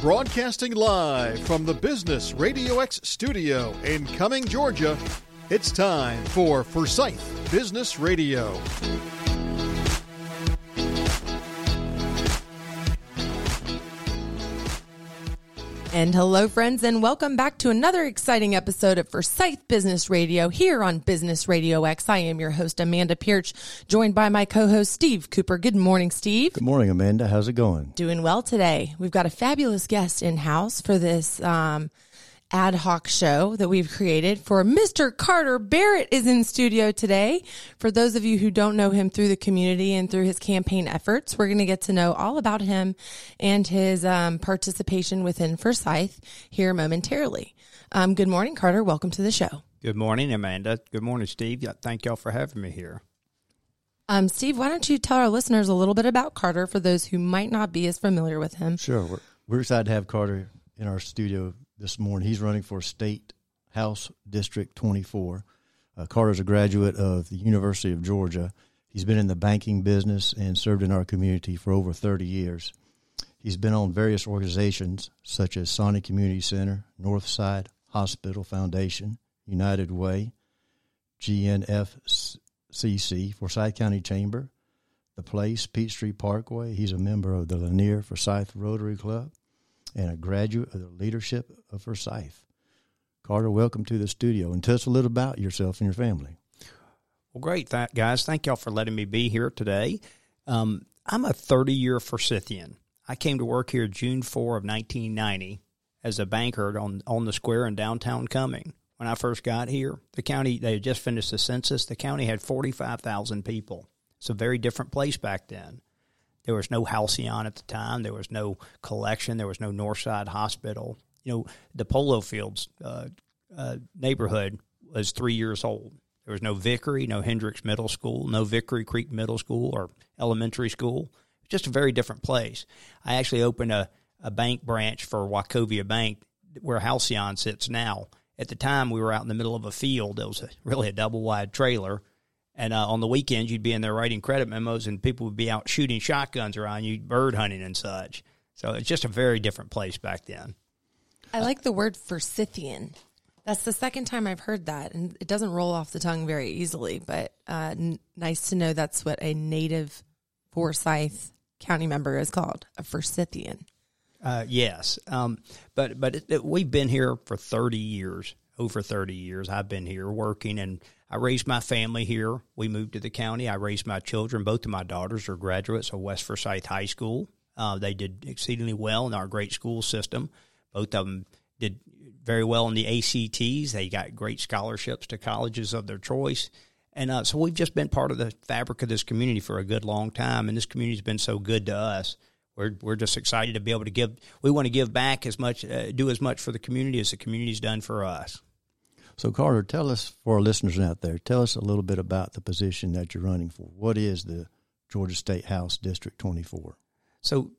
Broadcasting live from the Business Radio X studio in Cumming, Georgia, it's time for Forsyth Business Radio. And hello, friends, and welcome back to another exciting episode of Forsyth Business Radio here on Business Radio X. I am your host, Amanda Pierce, joined by my co host, Steve Cooper. Good morning, Steve. Good morning, Amanda. How's it going? Doing well today. We've got a fabulous guest in house for this um, ad hoc show that we've created for Mr. Carter Barrett is in studio today. For those of you who don't know him through the community and through his campaign efforts, we're going to get to know all about him and his um, participation within Forsyth here momentarily. Um, good morning, Carter. Welcome to the show. Good morning, Amanda. Good morning, Steve. Thank y'all for having me here. Um, Steve, why don't you tell our listeners a little bit about Carter for those who might not be as familiar with him? Sure. We're, we're excited to have Carter in our studio this morning. He's running for State House District 24. Uh, Carter's a graduate of the University of Georgia. He's been in the banking business and served in our community for over 30 years. He's been on various organizations such as Sawnee Community Center, Northside Hospital Foundation, United Way, GNFCC, Forsyth County Chamber, The Place, Peachtree Parkway. He's a member of the Lanier Forsyth Rotary Club and a graduate of the leadership of Forsyth. Carter, welcome to the studio and tell us a little about yourself and your family. Well, great, Th- guys. Thank y'all for letting me be here today. Um, I'm a 30 year Forsythian. I came to work here June 4 of 1990 as a banker on, on the square in downtown Cumming. When I first got here, the county, they had just finished the census. The county had 45,000 people. It's a very different place back then. There was no Halcyon at the time. There was no collection. There was no Northside Hospital. You know, the Polo Fields uh, uh, neighborhood was three years old. There was no Vickery, no Hendricks Middle School, no Vickery Creek Middle School or elementary school. Just a very different place. I actually opened a, a bank branch for Wachovia Bank where Halcyon sits now. At the time, we were out in the middle of a field. It was a, really a double wide trailer and uh, on the weekends, you'd be in there writing credit memos, and people would be out shooting shotguns around you, bird hunting and such. So it's just a very different place back then. I like the word Forsythian. That's the second time I've heard that, and it doesn't roll off the tongue very easily. But uh, n- nice to know that's what a native Forsyth County member is called, a Forsythian. Uh, yes, um, but but it, it, we've been here for thirty years, over thirty years. I've been here working and I raised my family here. We moved to the county. I raised my children. Both of my daughters are graduates of West Forsyth High School. Uh, they did exceedingly well in our great school system. Both of them did very well in the ACTs. They got great scholarships to colleges of their choice. And uh, so we've just been part of the fabric of this community for a good long time. And this community's been so good to us. We're, we're just excited to be able to give. We want to give back as much, uh, do as much for the community as the community's done for us. So, Carter, tell us for our listeners out there, tell us a little bit about the position that you're running for. What is the Georgia State House District 24? So,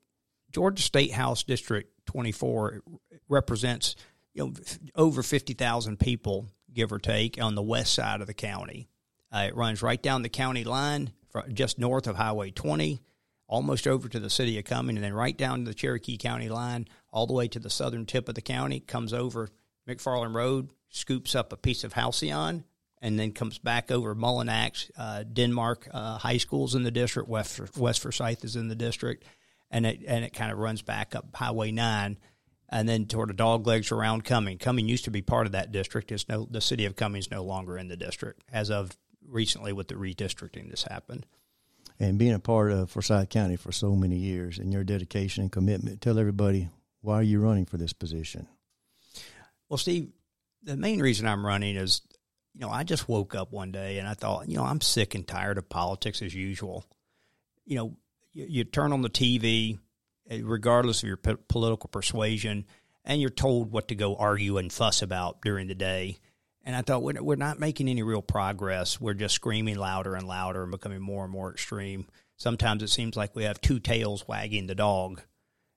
Georgia State House District 24 represents you know over 50,000 people, give or take, on the west side of the county. Uh, it runs right down the county line, just north of Highway 20, almost over to the city of Cumming, and then right down to the Cherokee County line, all the way to the southern tip of the county, comes over McFarland Road, scoops up a piece of halcyon, and then comes back over Mullinax, uh, Denmark uh, high schools in the district. West West Forsyth is in the district, and it and it kind of runs back up Highway nine, and then toward the dog legs around Cumming. Cumming used to be part of that district. It's no the city of Cumming is no longer in the district as of recently with the redistricting this happened. And being a part of Forsyth County for so many years, and your dedication and commitment, tell everybody why are you running for this position. Well, Steve, the main reason I'm running is, you know, I just woke up one day and I thought, you know, I'm sick and tired of politics as usual. You know, you, you turn on the TV, eh, regardless of your p- political persuasion, and you're told what to go argue and fuss about during the day. And I thought, we're, we're not making any real progress. We're just screaming louder and louder and becoming more and more extreme. Sometimes it seems like we have two tails wagging the dog.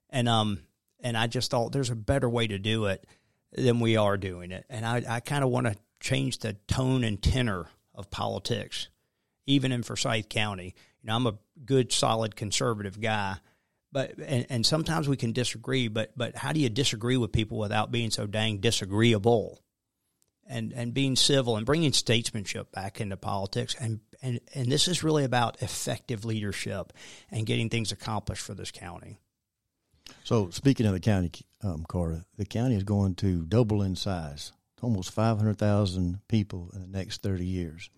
And, um, and I just thought there's a better way to do it than we are doing it. And I, I kind of want to change the tone and tenor of politics, even in Forsyth County. You know, I'm a good, solid conservative guy, but and, and sometimes we can disagree, but but how do you disagree with people without being so dang disagreeable? And and being civil and bringing statesmanship back into politics and and and this is really about effective leadership and getting things accomplished for this county. So, speaking of the county, um, Carter, the county is going to double in size, almost 500,000 people in the next 30 years.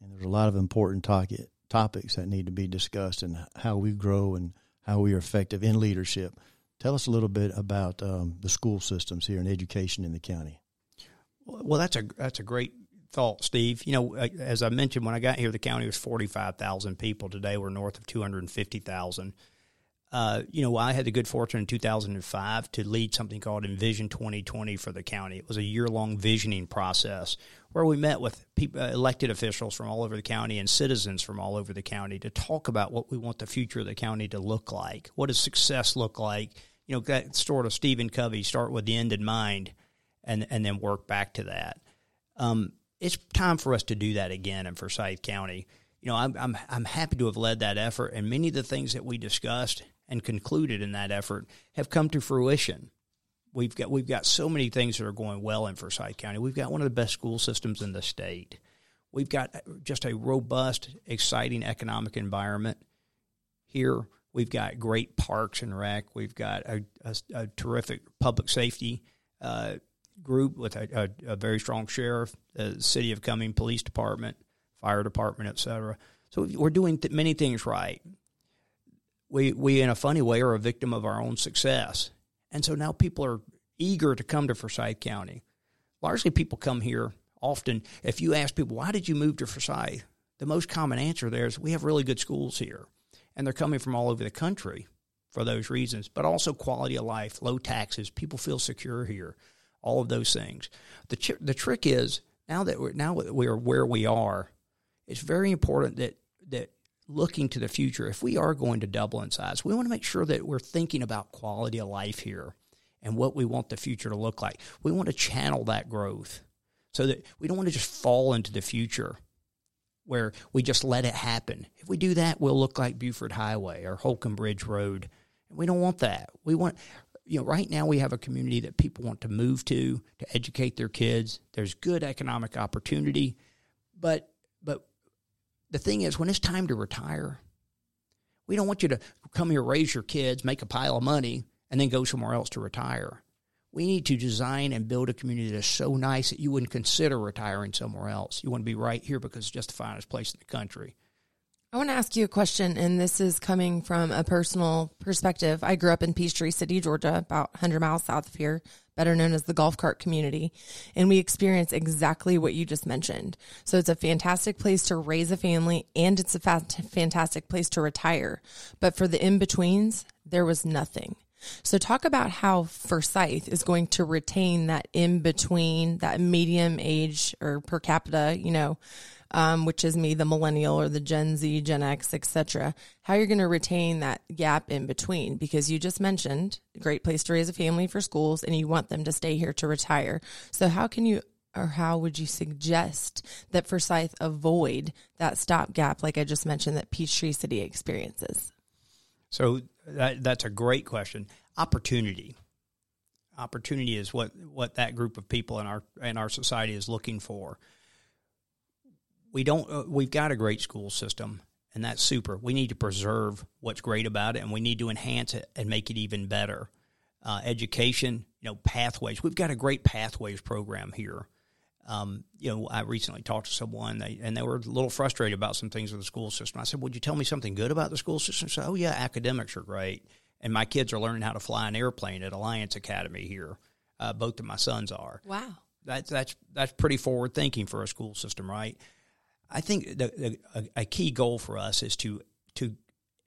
And there's a lot of important topic, topics that need to be discussed and how we grow and how we are effective in leadership. Tell us a little bit about um, the school systems here and education in the county. Well, that's a that's a great thought, Steve. You know, as I mentioned, when I got here, the county was forty five thousand people. Today, we're north of two hundred and fifty thousand uh, you know, I had the good fortune in 2005 to lead something called Envision 2020 for the county. It was a year long visioning process where we met with uh, elected officials from all over the county and citizens from all over the county to talk about what we want the future of the county to look like. What does success look like? You know, that sort of Stephen Covey start with the end in mind and, and then work back to that. Um, it's time for us to do that again in Forsyth County. You know, I'm, I'm, I'm happy to have led that effort, and many of the things that we discussed and concluded in that effort have come to fruition. We've got we've got so many things that are going well in Forsyth County. We've got one of the best school systems in the state. We've got just a robust, exciting economic environment here. We've got great parks and rec. We've got a, a, a terrific public safety uh, group with a, a, very strong sheriff, the city of Cumming Police Department, fire department, et cetera. So we're doing th- many things right we we in a funny way are a victim of our own success. And so now people are eager to come to Forsyth County. Largely people come here often if you ask people why did you move to Forsyth? The most common answer there is we have really good schools here. And they're coming from all over the country for those reasons, but also quality of life, low taxes, people feel secure here, all of those things. The ch- the trick is now that we're now we are where we are, it's very important that that looking to the future, if we are going to double in size, we want to make sure that we're thinking about quality of life here and what we want the future to look like. We want to channel that growth so that we don't want to just fall into the future where we just let it happen. If we do that, we'll look like Buford Highway or Holcomb Bridge Road. We don't want that. We want, you know, right now we have a community that people want to move to to educate their kids. There's good economic opportunity, but but the thing is, when it's time to retire, we don't want you to come here, raise your kids, make a pile of money, and then go somewhere else to retire. We need to design and build a community that is so nice that you wouldn't consider retiring somewhere else. You want to be right here because it's just the finest place in the country. I want to ask you a question, and this is coming from a personal perspective. I grew up in Peachtree City, Georgia, about 100 miles south of here, better known as the golf cart community. And we experience exactly what you just mentioned. So it's a fantastic place to raise a family, and it's a fantastic place to retire. But for the in betweens, there was nothing. So talk about how Forsyth is going to retain that in between, that medium age or per capita, you know, um, which is me, the millennial or the Gen Z, Gen X, etc. How you're going to retain that gap in between because you just mentioned great place to raise a family for schools and you want them to stay here to retire. So how can you or how would you suggest that Forsyth avoid that stopgap, like I just mentioned, that Peachtree City experiences? So that, that's a great question. Opportunity. Opportunity is what, what that group of people in our in our society is looking for we don't uh, we've got a great school system and that's super. We need to preserve what's great about it and we need to enhance it and make it even better. Uh, education, you know, pathways. We've got a great pathways program here. Um, you know, I recently talked to someone they, and they were a little frustrated about some things with the school system. I said, "Would you tell me something good about the school system?" Said, "Oh yeah, academics are great, and my kids are learning how to fly an airplane at Alliance Academy here. Uh, both of my sons are. Wow, that's that's that's pretty forward thinking for a school system, right? I think the, the, a, a, key goal for us is to to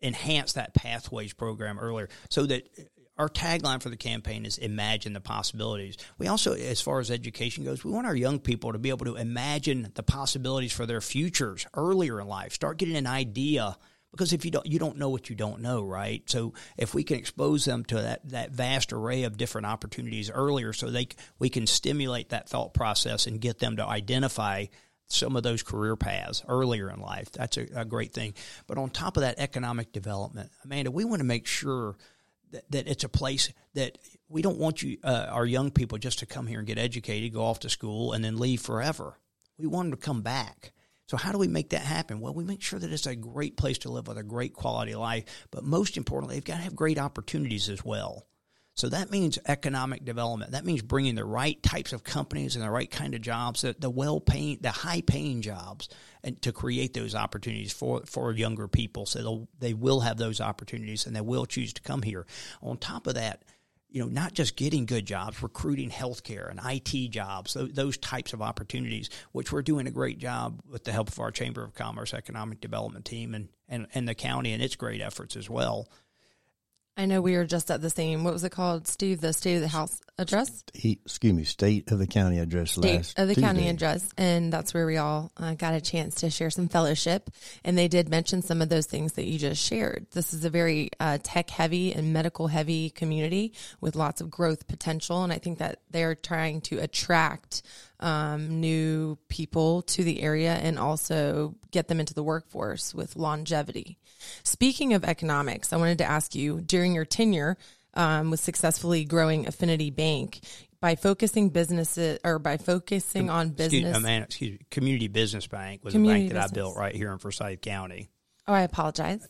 enhance that pathways program earlier, so that uh, our tagline for the campaign is imagine the possibilities. We also, as far as education goes, we want our young people to be able to imagine the possibilities for their futures earlier in life. Start getting an idea because if you don't you don't know what you don't know right so if we can expose them to that that vast array of different opportunities earlier so they we can stimulate that thought process and get them to identify some of those career paths earlier in life. That's a, a great thing. But on top of that, economic development, Amanda, we want to make sure that, that it's a place that we don't want you, uh, our young people, just to come here and get educated, go off to school, and then leave forever. We want them to come back. So how do we make that happen? Well, we make sure that it's a great place to live with a great quality life, but most importantly, they've got to have great opportunities as well. So that means economic development. That means bringing the right types of companies and the right kind of jobs, the, the well paying, the high paying jobs, and to create those opportunities for, for younger people. So they will have those opportunities and they will choose to come here. On top of that, you know, not just getting good jobs, recruiting healthcare and IT jobs, those, those, types of opportunities, which we're doing a great job with the help of our Chamber of Commerce Economic Development team and, and, and the county and its great efforts as well. I know we were just at the same. What was it called, Steve? The State of the House address. State, excuse me, State of the County address. State last of the Tuesday. County address, and that's where we all uh, got a chance to share some fellowship. And they did mention some of those things that you just shared. This is a very uh, tech heavy and medical heavy community with lots of growth potential, and I think that they're trying to attract um, new people to the area and also get them into the workforce with longevity. Speaking of economics, I wanted to ask you during your tenure um, with successfully growing Affinity Bank by focusing businesses or by focusing on business. Excuse, man, excuse me. Community Business Bank was Community a bank that business. I built right here in Forsyth County. Oh, I apologize.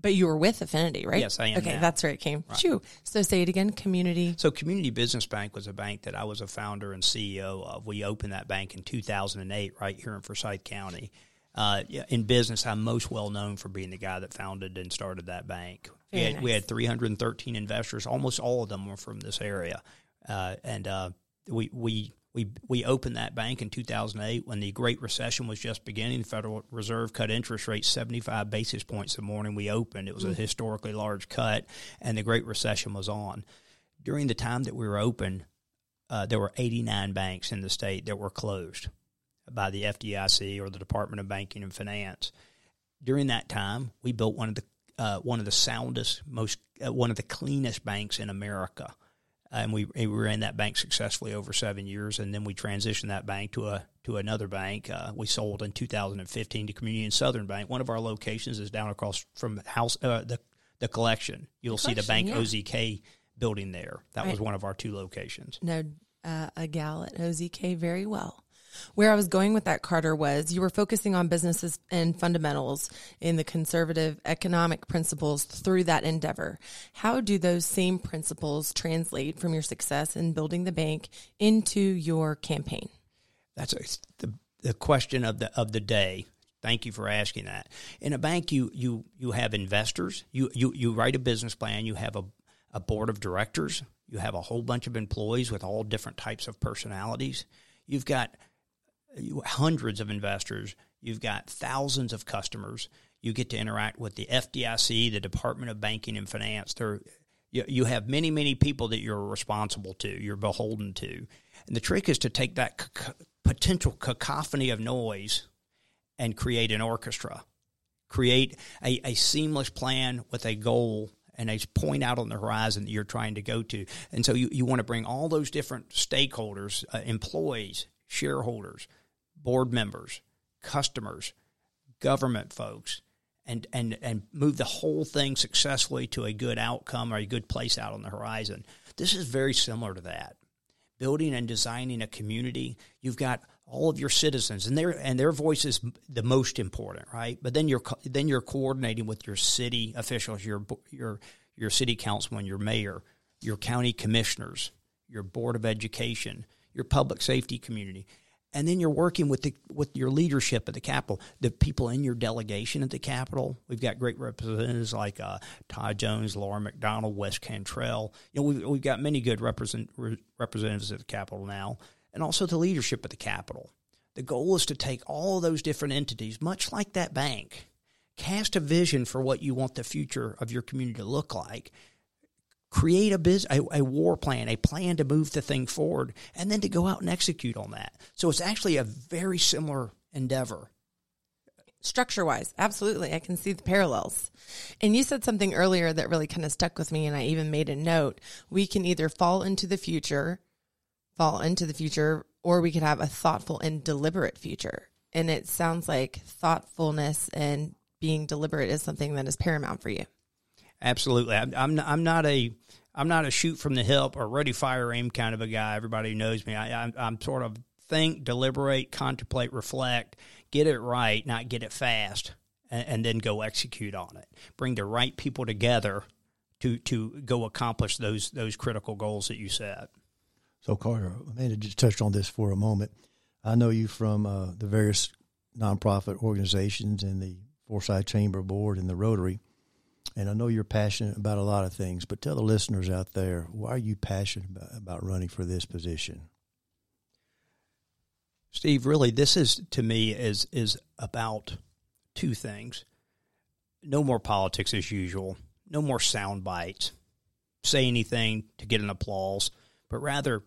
But you were with Affinity, right? Yes, I am. Okay, now. that's where it came. Right. Shoo. So say it again. Community. So Community Business Bank was a bank that I was a founder and CEO of. We opened that bank in 2008 right here in Forsyth County. Uh, in business, I'm most well known for being the guy that founded and started that bank. we had, nice. we had 313 investors. Almost all of them were from this area, uh, and uh, we we we we opened that bank in 2008 when the Great Recession was just beginning. The Federal Reserve cut interest rates 75 basis points the morning we opened. It was a mm. historically large cut, and the Great Recession was on. During the time that we were open, uh, there were 89 banks in the state that were closed by the FDIC or the Department of Banking and Finance. During that time, we built one of the uh, one of the soundest, most uh, one of the cleanest banks in America, and we, we ran that bank successfully over seven years. And then we transitioned that bank to a to another bank. Uh, we sold in 2015 to Community and Southern Bank. One of our locations is down across from house uh, the the collection. You'll the see the bank yeah. OZK building there. That right. was one of our two locations. Know uh, a gal at OZK very well. Where I was going with that, Carter, was you were focusing on businesses and fundamentals in the conservative economic principles through that endeavor. How do those same principles translate from your success in building the bank into your campaign? That's a, the, the question of the of the day. Thank you for asking that. In a bank, you you you have investors. You you you write a business plan. You have a a board of directors. You have a whole bunch of employees with all different types of personalities. You've got hundreds of investors. You've got thousands of customers. You get to interact with the FDIC, the Department of Banking and Finance. There, you, you have many, many people that you're responsible to, you're beholden to. And the trick is to take that c- potential cacophony of noise and create an orchestra, create a, a seamless plan with a goal and a point out on the horizon that you're trying to go to. And so you, you want to bring all those different stakeholders, uh, employees, shareholders, board members, customers, government folks, and, and, and move the whole thing successfully to a good outcome or a good place out on the horizon. This is very similar to that. Building and designing a community, you've got all of your citizens, and their and their voice is the most important, right? But then you're then you're coordinating with your city officials, your your your city councilman, your mayor, your county commissioners, your board of education, your public safety community and then you're working with the with your leadership at the Capitol, the people in your delegation at the Capitol. We've got great representatives like uh, Todd Jones, Lauren McDonald, Wes Cantrell. You know, we've, we've got many good represent, representatives at the Capitol now, and also the leadership at the Capitol. The goal is to take all those different entities, much like that bank, cast a vision for what you want the future of your community to look like, create a, biz, a, a war plan, a plan to move the thing forward, and then to go out and execute on that. So it's actually a very similar endeavor. Structure wise, absolutely. I can see the parallels. And you said something earlier that really kind of stuck with me, and I even made a note. We can either fall into the future fall into the future, or we could have a thoughtful and deliberate future. And it sounds like thoughtfulness and being deliberate is something that is paramount for you. Absolutely. I'm, I'm not, I'm not a I'm not a shoot from the hip or ready fire aim kind of a guy. Everybody knows me. I, I'm, I'm sort of think, deliberate, contemplate, reflect, get it right, not get it fast, and, and, then go execute on it. Bring the right people together to to go accomplish those those critical goals that you set. So Carter, Amanda just touched on this for a moment. I know you from uh, the various nonprofit organizations and the Forsyth Chamber Board and the Rotary. And I know you're passionate about a lot of things, but tell the listeners out there why are you passionate about, running for this position? Steve, really, this is to me is is about two things. No more politics as usual. No more sound bites. Say anything to get an applause, but rather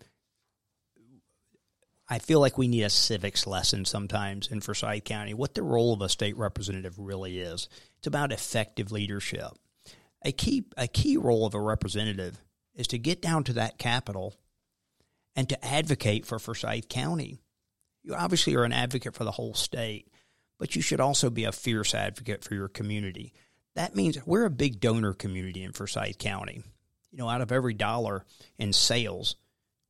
I feel like we need a civics lesson sometimes in Forsyth County, what the role of a state representative really is. It's about effective leadership. A key, a key role of a representative is to get down to that capital and to advocate for Forsyth County. You obviously are an advocate for the whole state, but you should also be a fierce advocate for your community. That means we're a big donor community in Forsyth County. You know, out of every dollar in sales,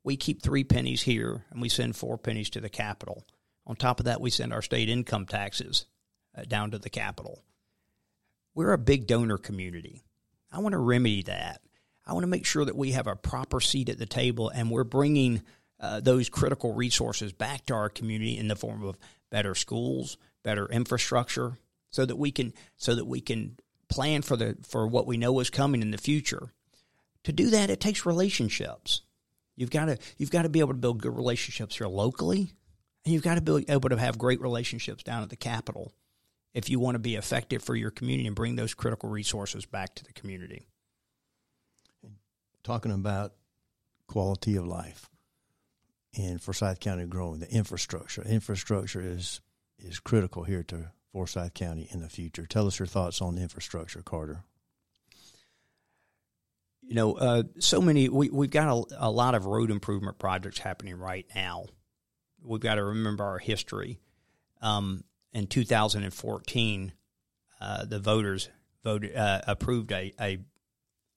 we keep three pennies here and we send four pennies to the capital. On top of that, we send our state income taxes uh, down to the capital. We're a big donor community. I want to remedy that. I want to make sure that we have a proper seat at the table and we're bringing uh, those critical resources back to our community in the form of better schools, better infrastructure, so that we can so that we can plan for the for what we know is coming in the future. To do that, it takes relationships. You've got to you've got to be able to build good relationships here locally, and you've got to be able to have great relationships down at the capital if you want to be effective for your community and bring those critical resources back to the community. Talking about quality of life in Forsyth County growing, the infrastructure. Infrastructure is is critical here to Forsyth County in the future. Tell us your thoughts on infrastructure, Carter you know, uh, so many, we, we've got a, a, lot of road improvement projects happening right now. We've got to remember our history. Um, in 2014, uh, the voters voted, uh, approved a, a,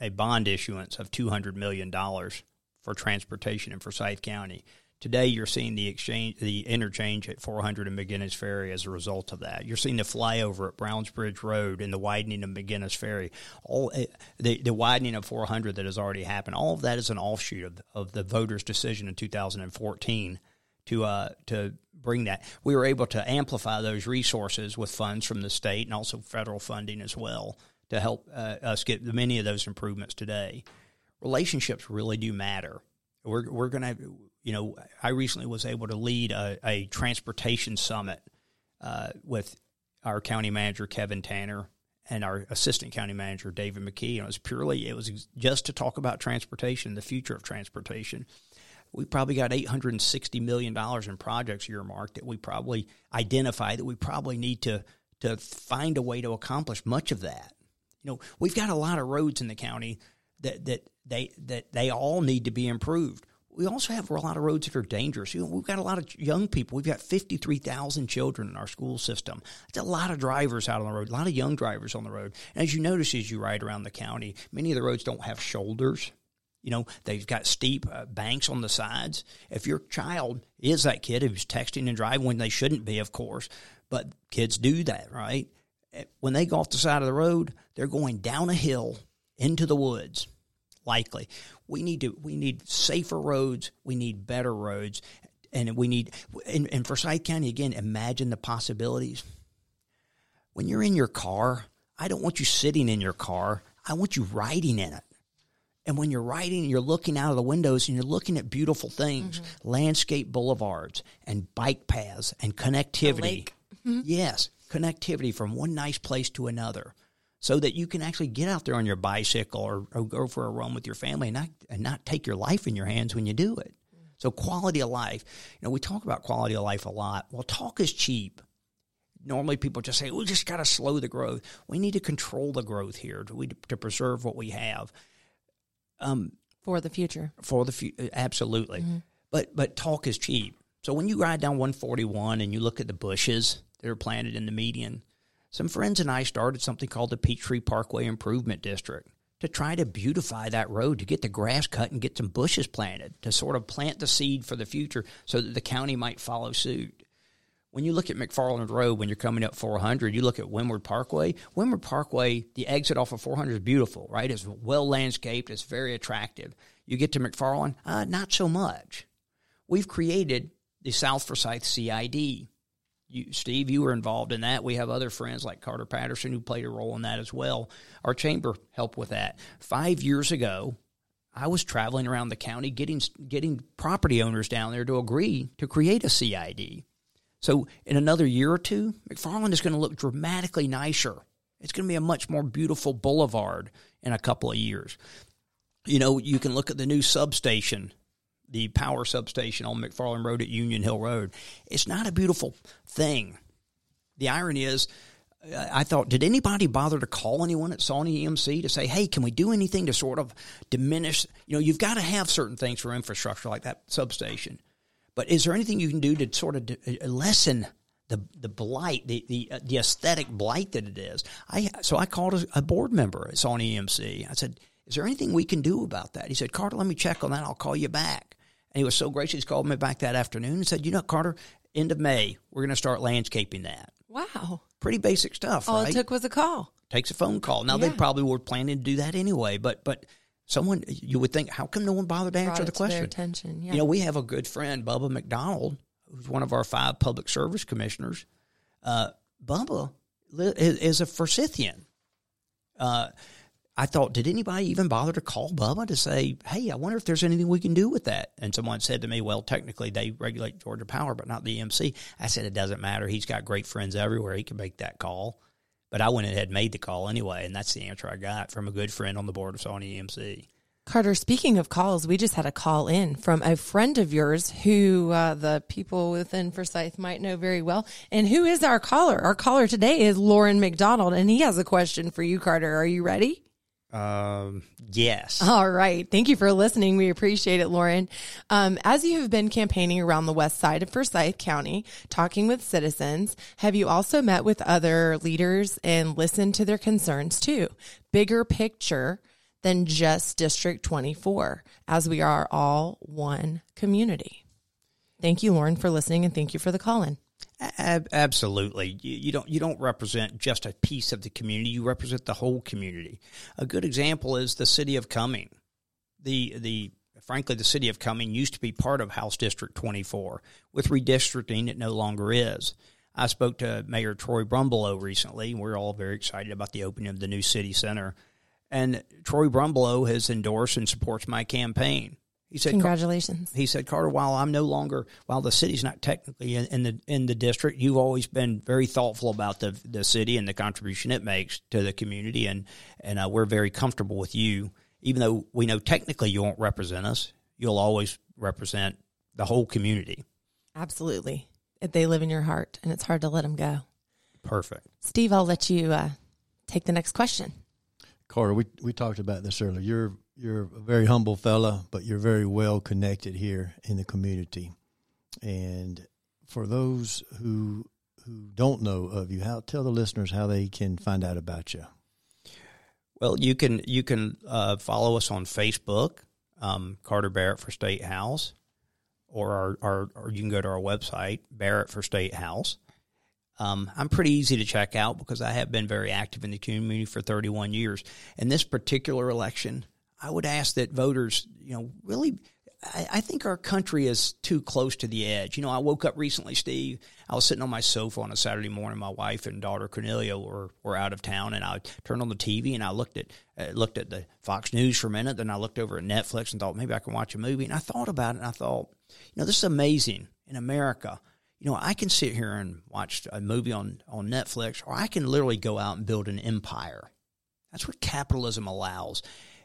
a bond issuance of $200 million for transportation in Forsyth County. Today, you're seeing the exchange, the interchange at 400 and McGinnis Ferry as a result of that. You're seeing the flyover at Brownsbridge Road and the widening of McGinnis Ferry. All eh, the, the widening of 400 that has already happened. All of that is an offshoot of, of the voters' decision in 2014 to uh, to bring that. We were able to amplify those resources with funds from the state and also federal funding as well to help uh, us get many of those improvements today. Relationships really do matter. We're we're to you know, I recently was able to lead a, a transportation summit uh, with our county manager Kevin Tanner and our assistant county manager David McKee. And it was purely it was just to talk about transportation, the future of transportation. We probably got eight hundred and sixty million dollars in projects earmarked that we probably identify that we probably need to to find a way to accomplish much of that. You know, we've got a lot of roads in the county that that they that they all need to be improved we also have a lot of roads that are dangerous. You know, we've got a lot of young people. We've got 53,000 children in our school system. That's a lot of drivers out on the road, a lot of young drivers on the road. And as you notice as you ride around the county, many of the roads don't have shoulders. You know, they've got steep uh, banks on the sides. If your child is that kid who's texting and driving when they shouldn't be, of course, but kids do that, right? Eh, when they go off the side of the road, they're going down a hill into the woods likely. We need to we need safer roads. We need better roads, and we need in, in Forsyth County again. Imagine the possibilities. When you're in your car, I don't want you sitting in your car. I want you riding in it. And when you're riding, you're looking out of the windows and you're looking at beautiful things, mm-hmm. landscape boulevards and bike paths and connectivity. Mm-hmm. Yes, connectivity from one nice place to another so that you can actually get out there on your bicycle or, or go for a run with your family and not, and not take your life in your hands when you do it. So quality of life, you know, we talk about quality of life a lot. Well, talk is cheap. Normally, people just say, "We just got to slow the growth." We need to control the growth here to, to preserve what we have. Um, for the future. For the future, absolutely. Mm-hmm. But but talk is cheap. So when you ride down 141 and you look at the bushes that are planted in the median, some friends and I started something called the Peachtree Parkway Improvement District to try to beautify that road, to get the grass cut and get some bushes planted, to sort of plant the seed for the future so that the county might follow suit. When you look at McFarland Road, when you're coming up 400, you look at Windward Parkway. Windward Parkway, the exit off of 400 is beautiful, right? It's well landscaped, it's very attractive. You get to McFarland, uh, not so much. We've created the South Forsyth CID. You, Steve, you were involved in that. We have other friends like Carter Patterson who played a role in that as well. Our chamber helped with that. Five years ago, I was traveling around the county getting getting property owners down there to agree to create a CID. So in another year or two, McFarland is going to look dramatically nicer. It's going to be a much more beautiful boulevard in a couple of years. You know, you can look at the new substation the power substation on McFarland Road at Union Hill Road. It's not a beautiful thing. The irony is, I thought, did anybody bother to call anyone at Sawnee EMC to say, hey, can we do anything to sort of diminish? You know, you've got to have certain things for infrastructure like that substation. But is there anything you can do to sort of uh, lessen the the blight, the the, uh, the aesthetic blight that it is? I so I called a, a board member at on EMC. I said, is there anything we can do about that? He said, Carter, let me check on that. I'll call you back. And he was so gracious, he called me back that afternoon and said, You know, Carter, end of May, we're going to start landscaping that. Wow. Pretty basic stuff. All right? it took was a call. Takes a phone call. Now, Yeah. they probably were planning to do that anyway, but, but, Someone you would think, how come no one bothered to answer the question? attention. Yeah. You know, we have a good friend, Bubba McDonald, who's one of our five public service commissioners. Uh, Bubba is, is a Forsythian. Uh, I thought, did anybody even bother to call Bubba to say, hey, I wonder if there's anything we can do with that? And someone said to me, well, technically they regulate Georgia Power, but not the EMC. I said, it doesn't matter. He's got great friends everywhere. He can make that call. But I went ahead and made the call anyway, and that's the answer I got from a good friend on the board of Sawnee EMC. Carter, speaking of calls, we just had a call in from a friend of yours who uh, the people within Forsyth might know very well. And who is our caller? Our caller today is Lauren McDonald, and he has a question for you, Carter. Are you ready? Um, yes. All right. Thank you for listening. We appreciate it, Lauren. Um, as you have been campaigning around the west side of Forsyth County, talking with citizens, have you also met with other leaders and listened to their concerns too? Bigger picture than just District 24, as we are all one community. Thank you, Lauren, for listening, and thank you for the call in. Ab- absolutely. You, you don't you don't represent just a piece of the community. You represent the whole community. A good example is the city of Cumming. The the frankly the city of Cumming used to be part of House District 24. With redistricting, it no longer is. I spoke to Mayor Troy Brumbalow recently. We're all very excited about the opening of the new city center. And Troy Brumbalow has endorsed and supports my campaign. He said, Congratulations. he said, Carter, while I'm no longer, while the city's not technically in, in the in the district, you've always been very thoughtful about the the city and the contribution it makes to the community, and and uh, we're very comfortable with you. Even though we know technically you won't represent us, you'll always represent the whole community. Absolutely. They live in your heart, and it's hard to let them go. Perfect. Steve, I'll let you uh, take the next question. Carter, we we talked about this earlier. You're you're a very humble fella, but you're very well connected here in the community. And for those who who don't know of you, how tell the listeners how they can find out about you. Well, you can you can uh, follow us on Facebook, um, Carter Barrett for State House, or our, our or you can go to our website Barrett for State House. Um, I'm pretty easy to check out because I have been very active in the community for 31 years. And this particular election, I would ask that voters, you know, really. I, think our country is too close to the edge. You know, I woke up recently, Steve. I was sitting on my sofa on a Saturday morning. My wife and daughter Cornelia were, were out of town, and I turned on the TV and I looked at uh, looked at the Fox News for a minute. Then I looked over at Netflix and thought maybe I can watch a movie. And I thought about it, and I thought, you know, this is amazing in America. You know, I can sit here and watch a movie on on Netflix, or I can literally go out and build an empire. That's what capitalism allows.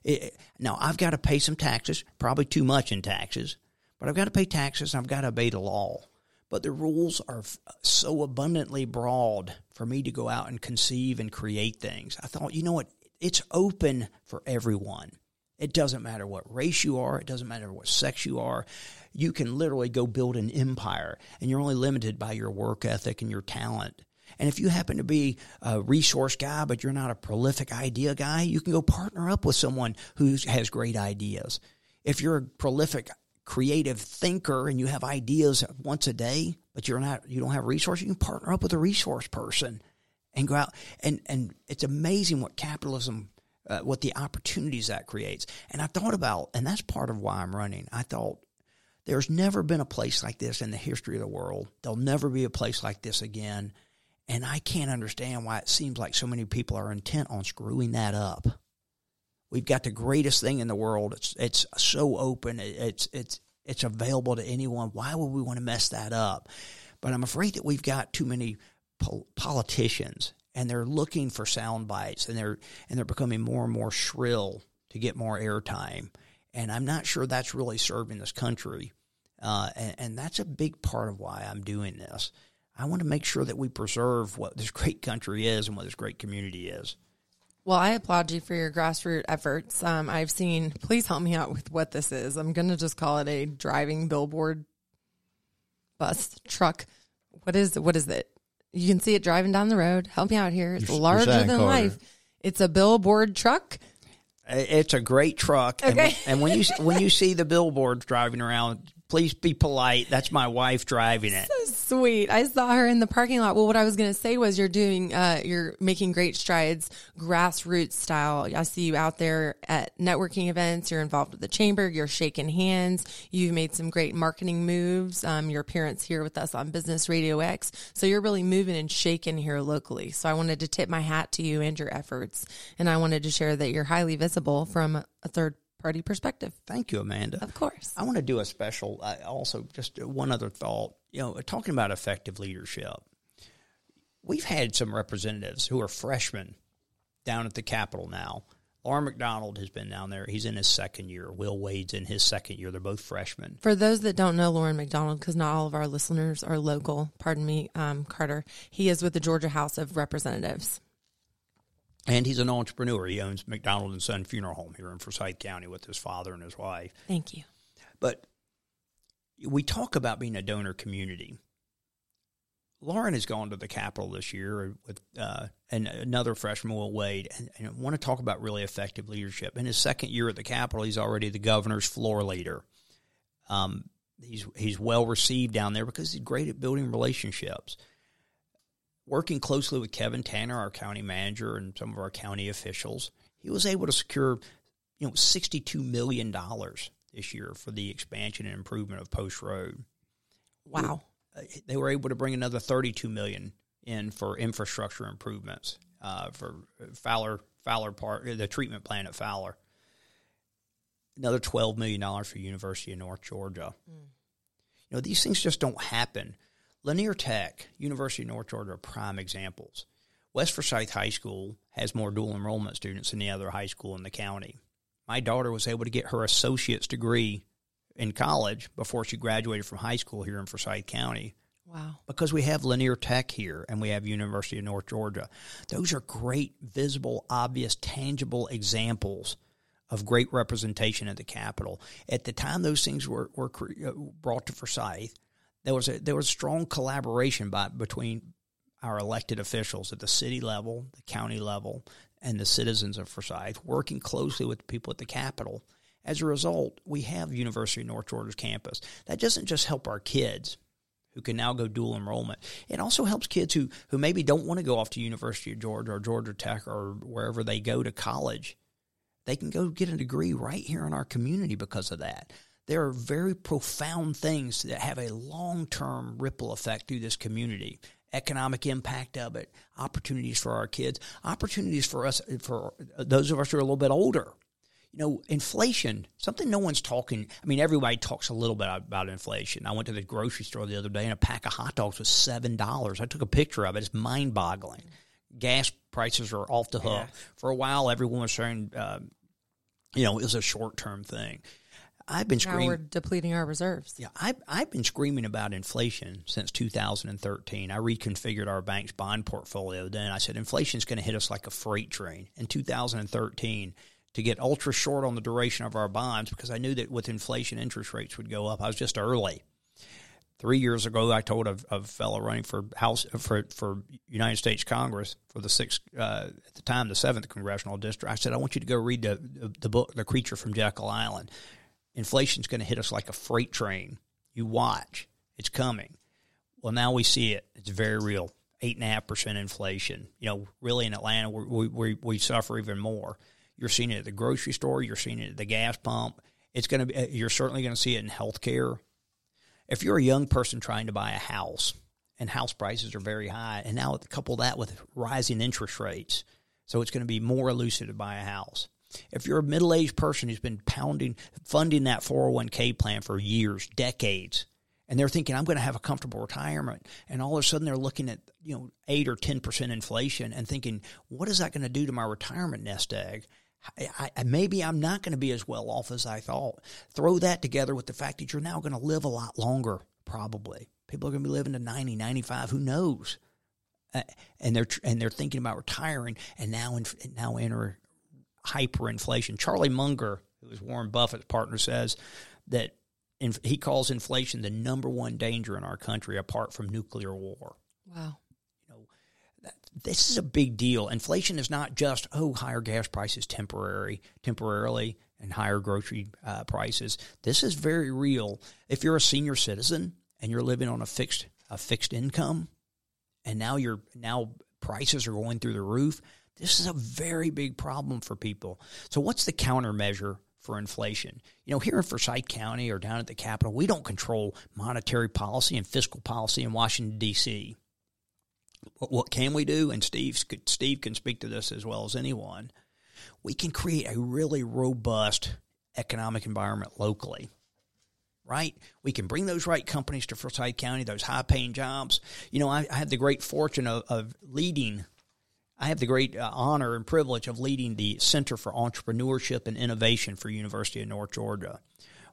It, now, I've got to pay some taxes, probably too much in taxes, but I've got to pay taxes I've got to obey the law. But the rules are so abundantly broad for me to go out and conceive and create things. I thought, you know what? It's open for everyone. It doesn't matter what race you are, it doesn't matter what sex you are. You can literally go build an empire, and you're only limited by your work ethic and your talent. And if you happen to be a resource guy, but you're not a prolific idea guy, you can go partner up with someone who has great ideas. If you're a prolific creative thinker and you have ideas once a day, but you're not, you don't have resources, you can partner up with a resource person and go out. And, and it's amazing what capitalism, uh, what the opportunities that creates. And I thought about, and that's part of why I'm running. I thought, there's never been a place like this in the history of the world. There'll never be a place like this again. And I can't understand why it seems like so many people are intent on screwing that up. We've got the greatest thing in the world. It's it's so open. It's it's it's available to anyone. Why would we want to mess that up? But I'm afraid that we've got too many pol- politicians, and they're looking for sound bites, and they're and they're becoming more and more shrill to get more airtime. And I'm not sure that's really serving this country. Uh, and, and that's a big part of why I'm doing this. I want to make sure that we preserve what this great country is and what this great community is. Well, I applaud you for your grassroots efforts. Um, I've seen, please help me out with what this is. I'm going to just call it a driving billboard bus truck. What is what is it? You can see it driving down the road. Help me out here. It's You're- larger you're than Carter. life. It's a billboard truck. It's a great truck, and, Okay. and when you when you see the billboards driving around, please be polite. That's my wife driving it. So sweet. I saw her in the parking lot. Well, what I was going to say was you're doing, uh, you're making great strides grassroots style. I see you out there at networking events. You're involved with the chamber. You're shaking hands. You've made some great marketing moves. Um, your appearance here with us on Business Radio X. So you're really moving and shaking here locally. So I wanted to tip my hat to you and your efforts. And I wanted to share that you're highly visible from a third party perspective. Thank you, Amanda. Of course. I want to do a special. Uh, also, just one other thought. You know, talking about effective leadership, we've had some representatives who are freshmen down at the Capitol now. Lauren McDonald has been down there. He's in his second year. Will Wade's in his second year. They're both freshmen. For those that don't know Lauren McDonald, because not all of our listeners are local, pardon me, um, Carter, he is with the Georgia House of Representatives. And he's an entrepreneur. He owns McDonald and Son Funeral Home here in Forsyth County with his father and his wife. Thank you. But we talk about being a donor community. Lauren has gone to the Capitol this year with uh, and another freshman, Will Wade, and, and I want to talk about really effective leadership. In his second year at the Capitol, he's already the governor's floor leader. Um, he's he's well received down there because he's great at building relationships. Working closely with Kevin Tanner, our county manager, and some of our county officials, he was able to secure, you know, sixty-two million dollars this year for the expansion and improvement of Post Road. Wow. Uh, They were able to bring another thirty-two million in for infrastructure improvements uh, for Fowler Fowler Park, the treatment plant at Fowler. Another twelve million dollars for University of North Georgia. You know, these things just don't happen. Lanier Tech, University of North Georgia are prime examples. West Forsyth High School has more dual enrollment students than any other high school in the county. My daughter was able to get her associate's degree in college before she graduated from high school here in Forsyth County Wow. because we have Lanier Tech here and we have University of North Georgia. Those are great, visible, obvious, tangible examples of great representation at the Capitol. At the time those things were, were cre- uh, brought to Forsyth, there was a there was strong collaboration by between our elected officials at the city level, the county level, and the citizens of Forsyth, working closely with the people at the Capitol. As a result, we have University of North Georgia's campus. That doesn't just help our kids who can now go dual enrollment. It also helps kids who, who maybe don't want to go off to University of Georgia or Georgia Tech or wherever they go to college. They can go get a degree right here in our community because of that. There are very profound things that have a long term ripple effect through this community. Economic impact of it, opportunities for our kids, opportunities for us, for those of us who are a little bit older you know, inflation, something no one's talking. I mean, everybody talks a little bit about inflation. I went to the grocery store the other day and a pack of hot dogs was $7. I took a picture of it. It's mind boggling. Gas prices are off the hook. For a while, everyone was saying, uh, you know, it was a short term thing. I've been screaming. we're depleting our reserves. Yeah, I've, I've been screaming about inflation since 2013. I reconfigured our bank's bond portfolio then. I said inflation's going to hit us like a freight train. In 2013, to get ultra short on the duration of our bonds because I knew that with inflation, interest rates would go up. I was just early. Three years ago, I told a, a fellow running for House for for United States Congress for the sixth uh, at the time the seventh congressional district. I said, I want you to go read the the, the book, The Creature from Jekyll Island. Inflation's going to hit us like a freight train. You watch, it's coming. Well, now we see it. It's very real. Eight and a half percent inflation. You know, really in Atlanta, we, we we suffer even more. You're seeing it at the grocery store. You're seeing it at the gas pump. It's going to be. Uh, you're certainly going to see it in healthcare if you're a young person trying to buy a house and house prices are very high, and now couple that with rising interest rates, so it's going to be more elusive to buy a house. If you're a middle aged person who's been pounding, funding that 401k plan for years, decades, and they're thinking, I'm going to have a comfortable retirement, and all of a sudden they're looking at, you know, 8 or 10% inflation and thinking, what is that going to do to my retirement nest egg? I, I, maybe I'm not going to be as well off as I thought. Throw that together with the fact that you're now going to live a lot longer, probably. People are going to be living to 90, 95, who knows? Uh, and they're and they're thinking about retiring, and now in, now enter hyperinflation. Charlie Munger, who is Warren Buffett's partner, says that in, he calls inflation the number one danger in our country, apart from nuclear war. Wow You know, that, this is a big deal. Inflation is not just oh higher gas prices temporary temporarily and higher grocery uh, prices. This is very real. If you're a senior citizen and you're living on a fixed a fixed income, and now you're now prices are going through the roof. This is a very big problem for people. So, what's the countermeasure for inflation? You know, here in Forsyth County or down at the Capitol, we don't control monetary policy and fiscal policy in Washington D.C. What, can we do? And Steve, Steve can speak to this as well as anyone. We can create a really robust economic environment locally right? We can bring those right companies to Forsyth County, those high paying jobs. You know, I, I had the great fortune of, of, leading, I have the great uh, honor and privilege of leading the Center for Entrepreneurship and Innovation for University of North Georgia.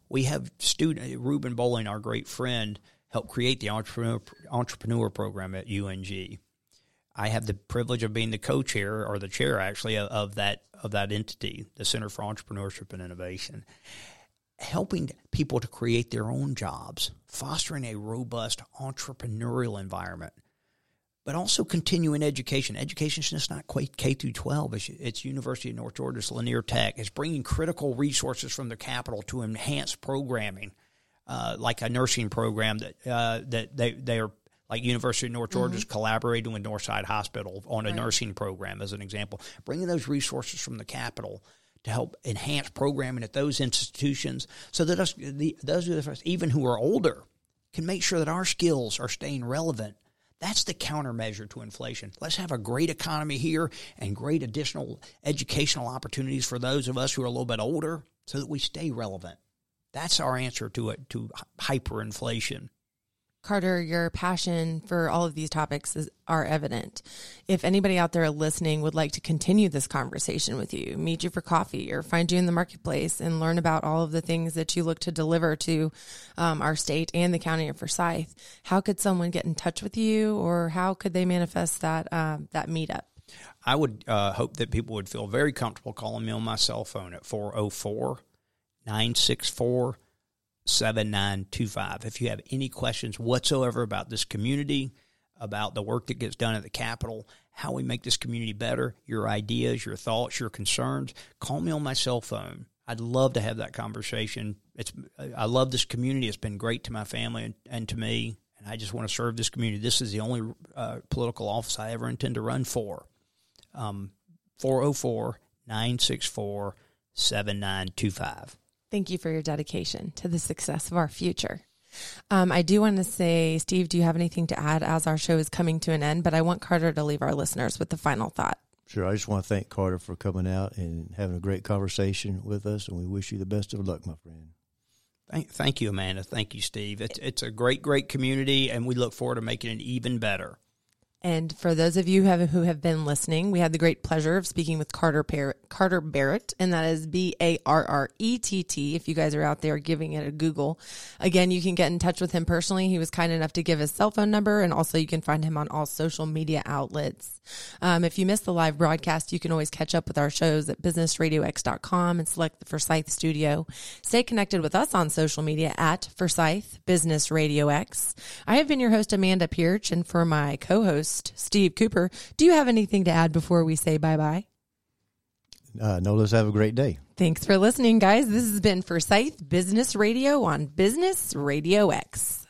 We have student Ruben Bowling, our great friend, helped create the entrepreneur entrepreneur program at UNG. I have the privilege of being the co-chair or the chair actually of, of that of that entity, the Center for Entrepreneurship and Innovation, helping people to create their own jobs, fostering a robust entrepreneurial environment, but also continuing education. Education is just not quite K through 12. It's, it's University of North Georgia's Lanier Tech. It's bringing critical resources from the capital to enhance programming uh, like a nursing program that uh, that they they are like University of North Georgia is mm-hmm. collaborating with Northside Hospital on a right. nursing program as an example, bringing those resources from the capital to help enhance programming at those institutions, so that us the, those of us even who are older can make sure that our skills are staying relevant. That's the countermeasure to inflation. Let's have a great economy here and great additional educational opportunities for those of us who are a little bit older so that we stay relevant. That's our answer to it to hyperinflation. Carter, your passion for all of these topics is, are evident. If anybody out there listening would like to continue this conversation with you, meet you for coffee, or find you in the marketplace and learn about all of the things that you look to deliver to um, our state and the county of Forsyth, how could someone get in touch with you, or how could they manifest that um, that meetup? I would uh, hope that people would feel very comfortable calling me on my cell phone at 404 964 7925. If you have any questions whatsoever about this community, about the work that gets done at the Capitol, how we make this community better, your ideas, your thoughts, your concerns, call me on my cell phone. I'd love to have that conversation. It's I love this community. It's been great to my family and, and to me, and I just want to serve this community. This is the only uh, political office I ever intend to run for. Um, 404 964 7925. Thank you for your dedication to the success of our future. Um, I do want to say, Steve, do you have anything to add as our show is coming to an end? But I want Carter to leave our listeners with the final thought. Sure. I just want to thank Carter for coming out and having a great conversation with us, and we wish you the best of luck, my friend. Thank, thank you, Amanda. Thank you, Steve. It's, it's a great, great community, and we look forward to making it even better. And for those of you who have, who have been listening, we had the great pleasure of speaking with Carter Barrett, Carter Barrett, and that is B A R R E T T. If you guys are out there giving it a Google, again, you can get in touch with him personally. He was kind enough to give his cell phone number, and also you can find him on all social media outlets. Um, if you missed the live broadcast, you can always catch up with our shows at businessradiox.com and select the Forsyth Studio. Stay connected with us on social media at Forsyth Business Radio X. I have been your host, Amanda Pierce, and for my co-host, Steve Cooper, do you have anything to add before we say bye-bye? Uh, no, let's have a great day. Thanks for listening, guys. This has been Forsyth Business Radio on Business Radio X.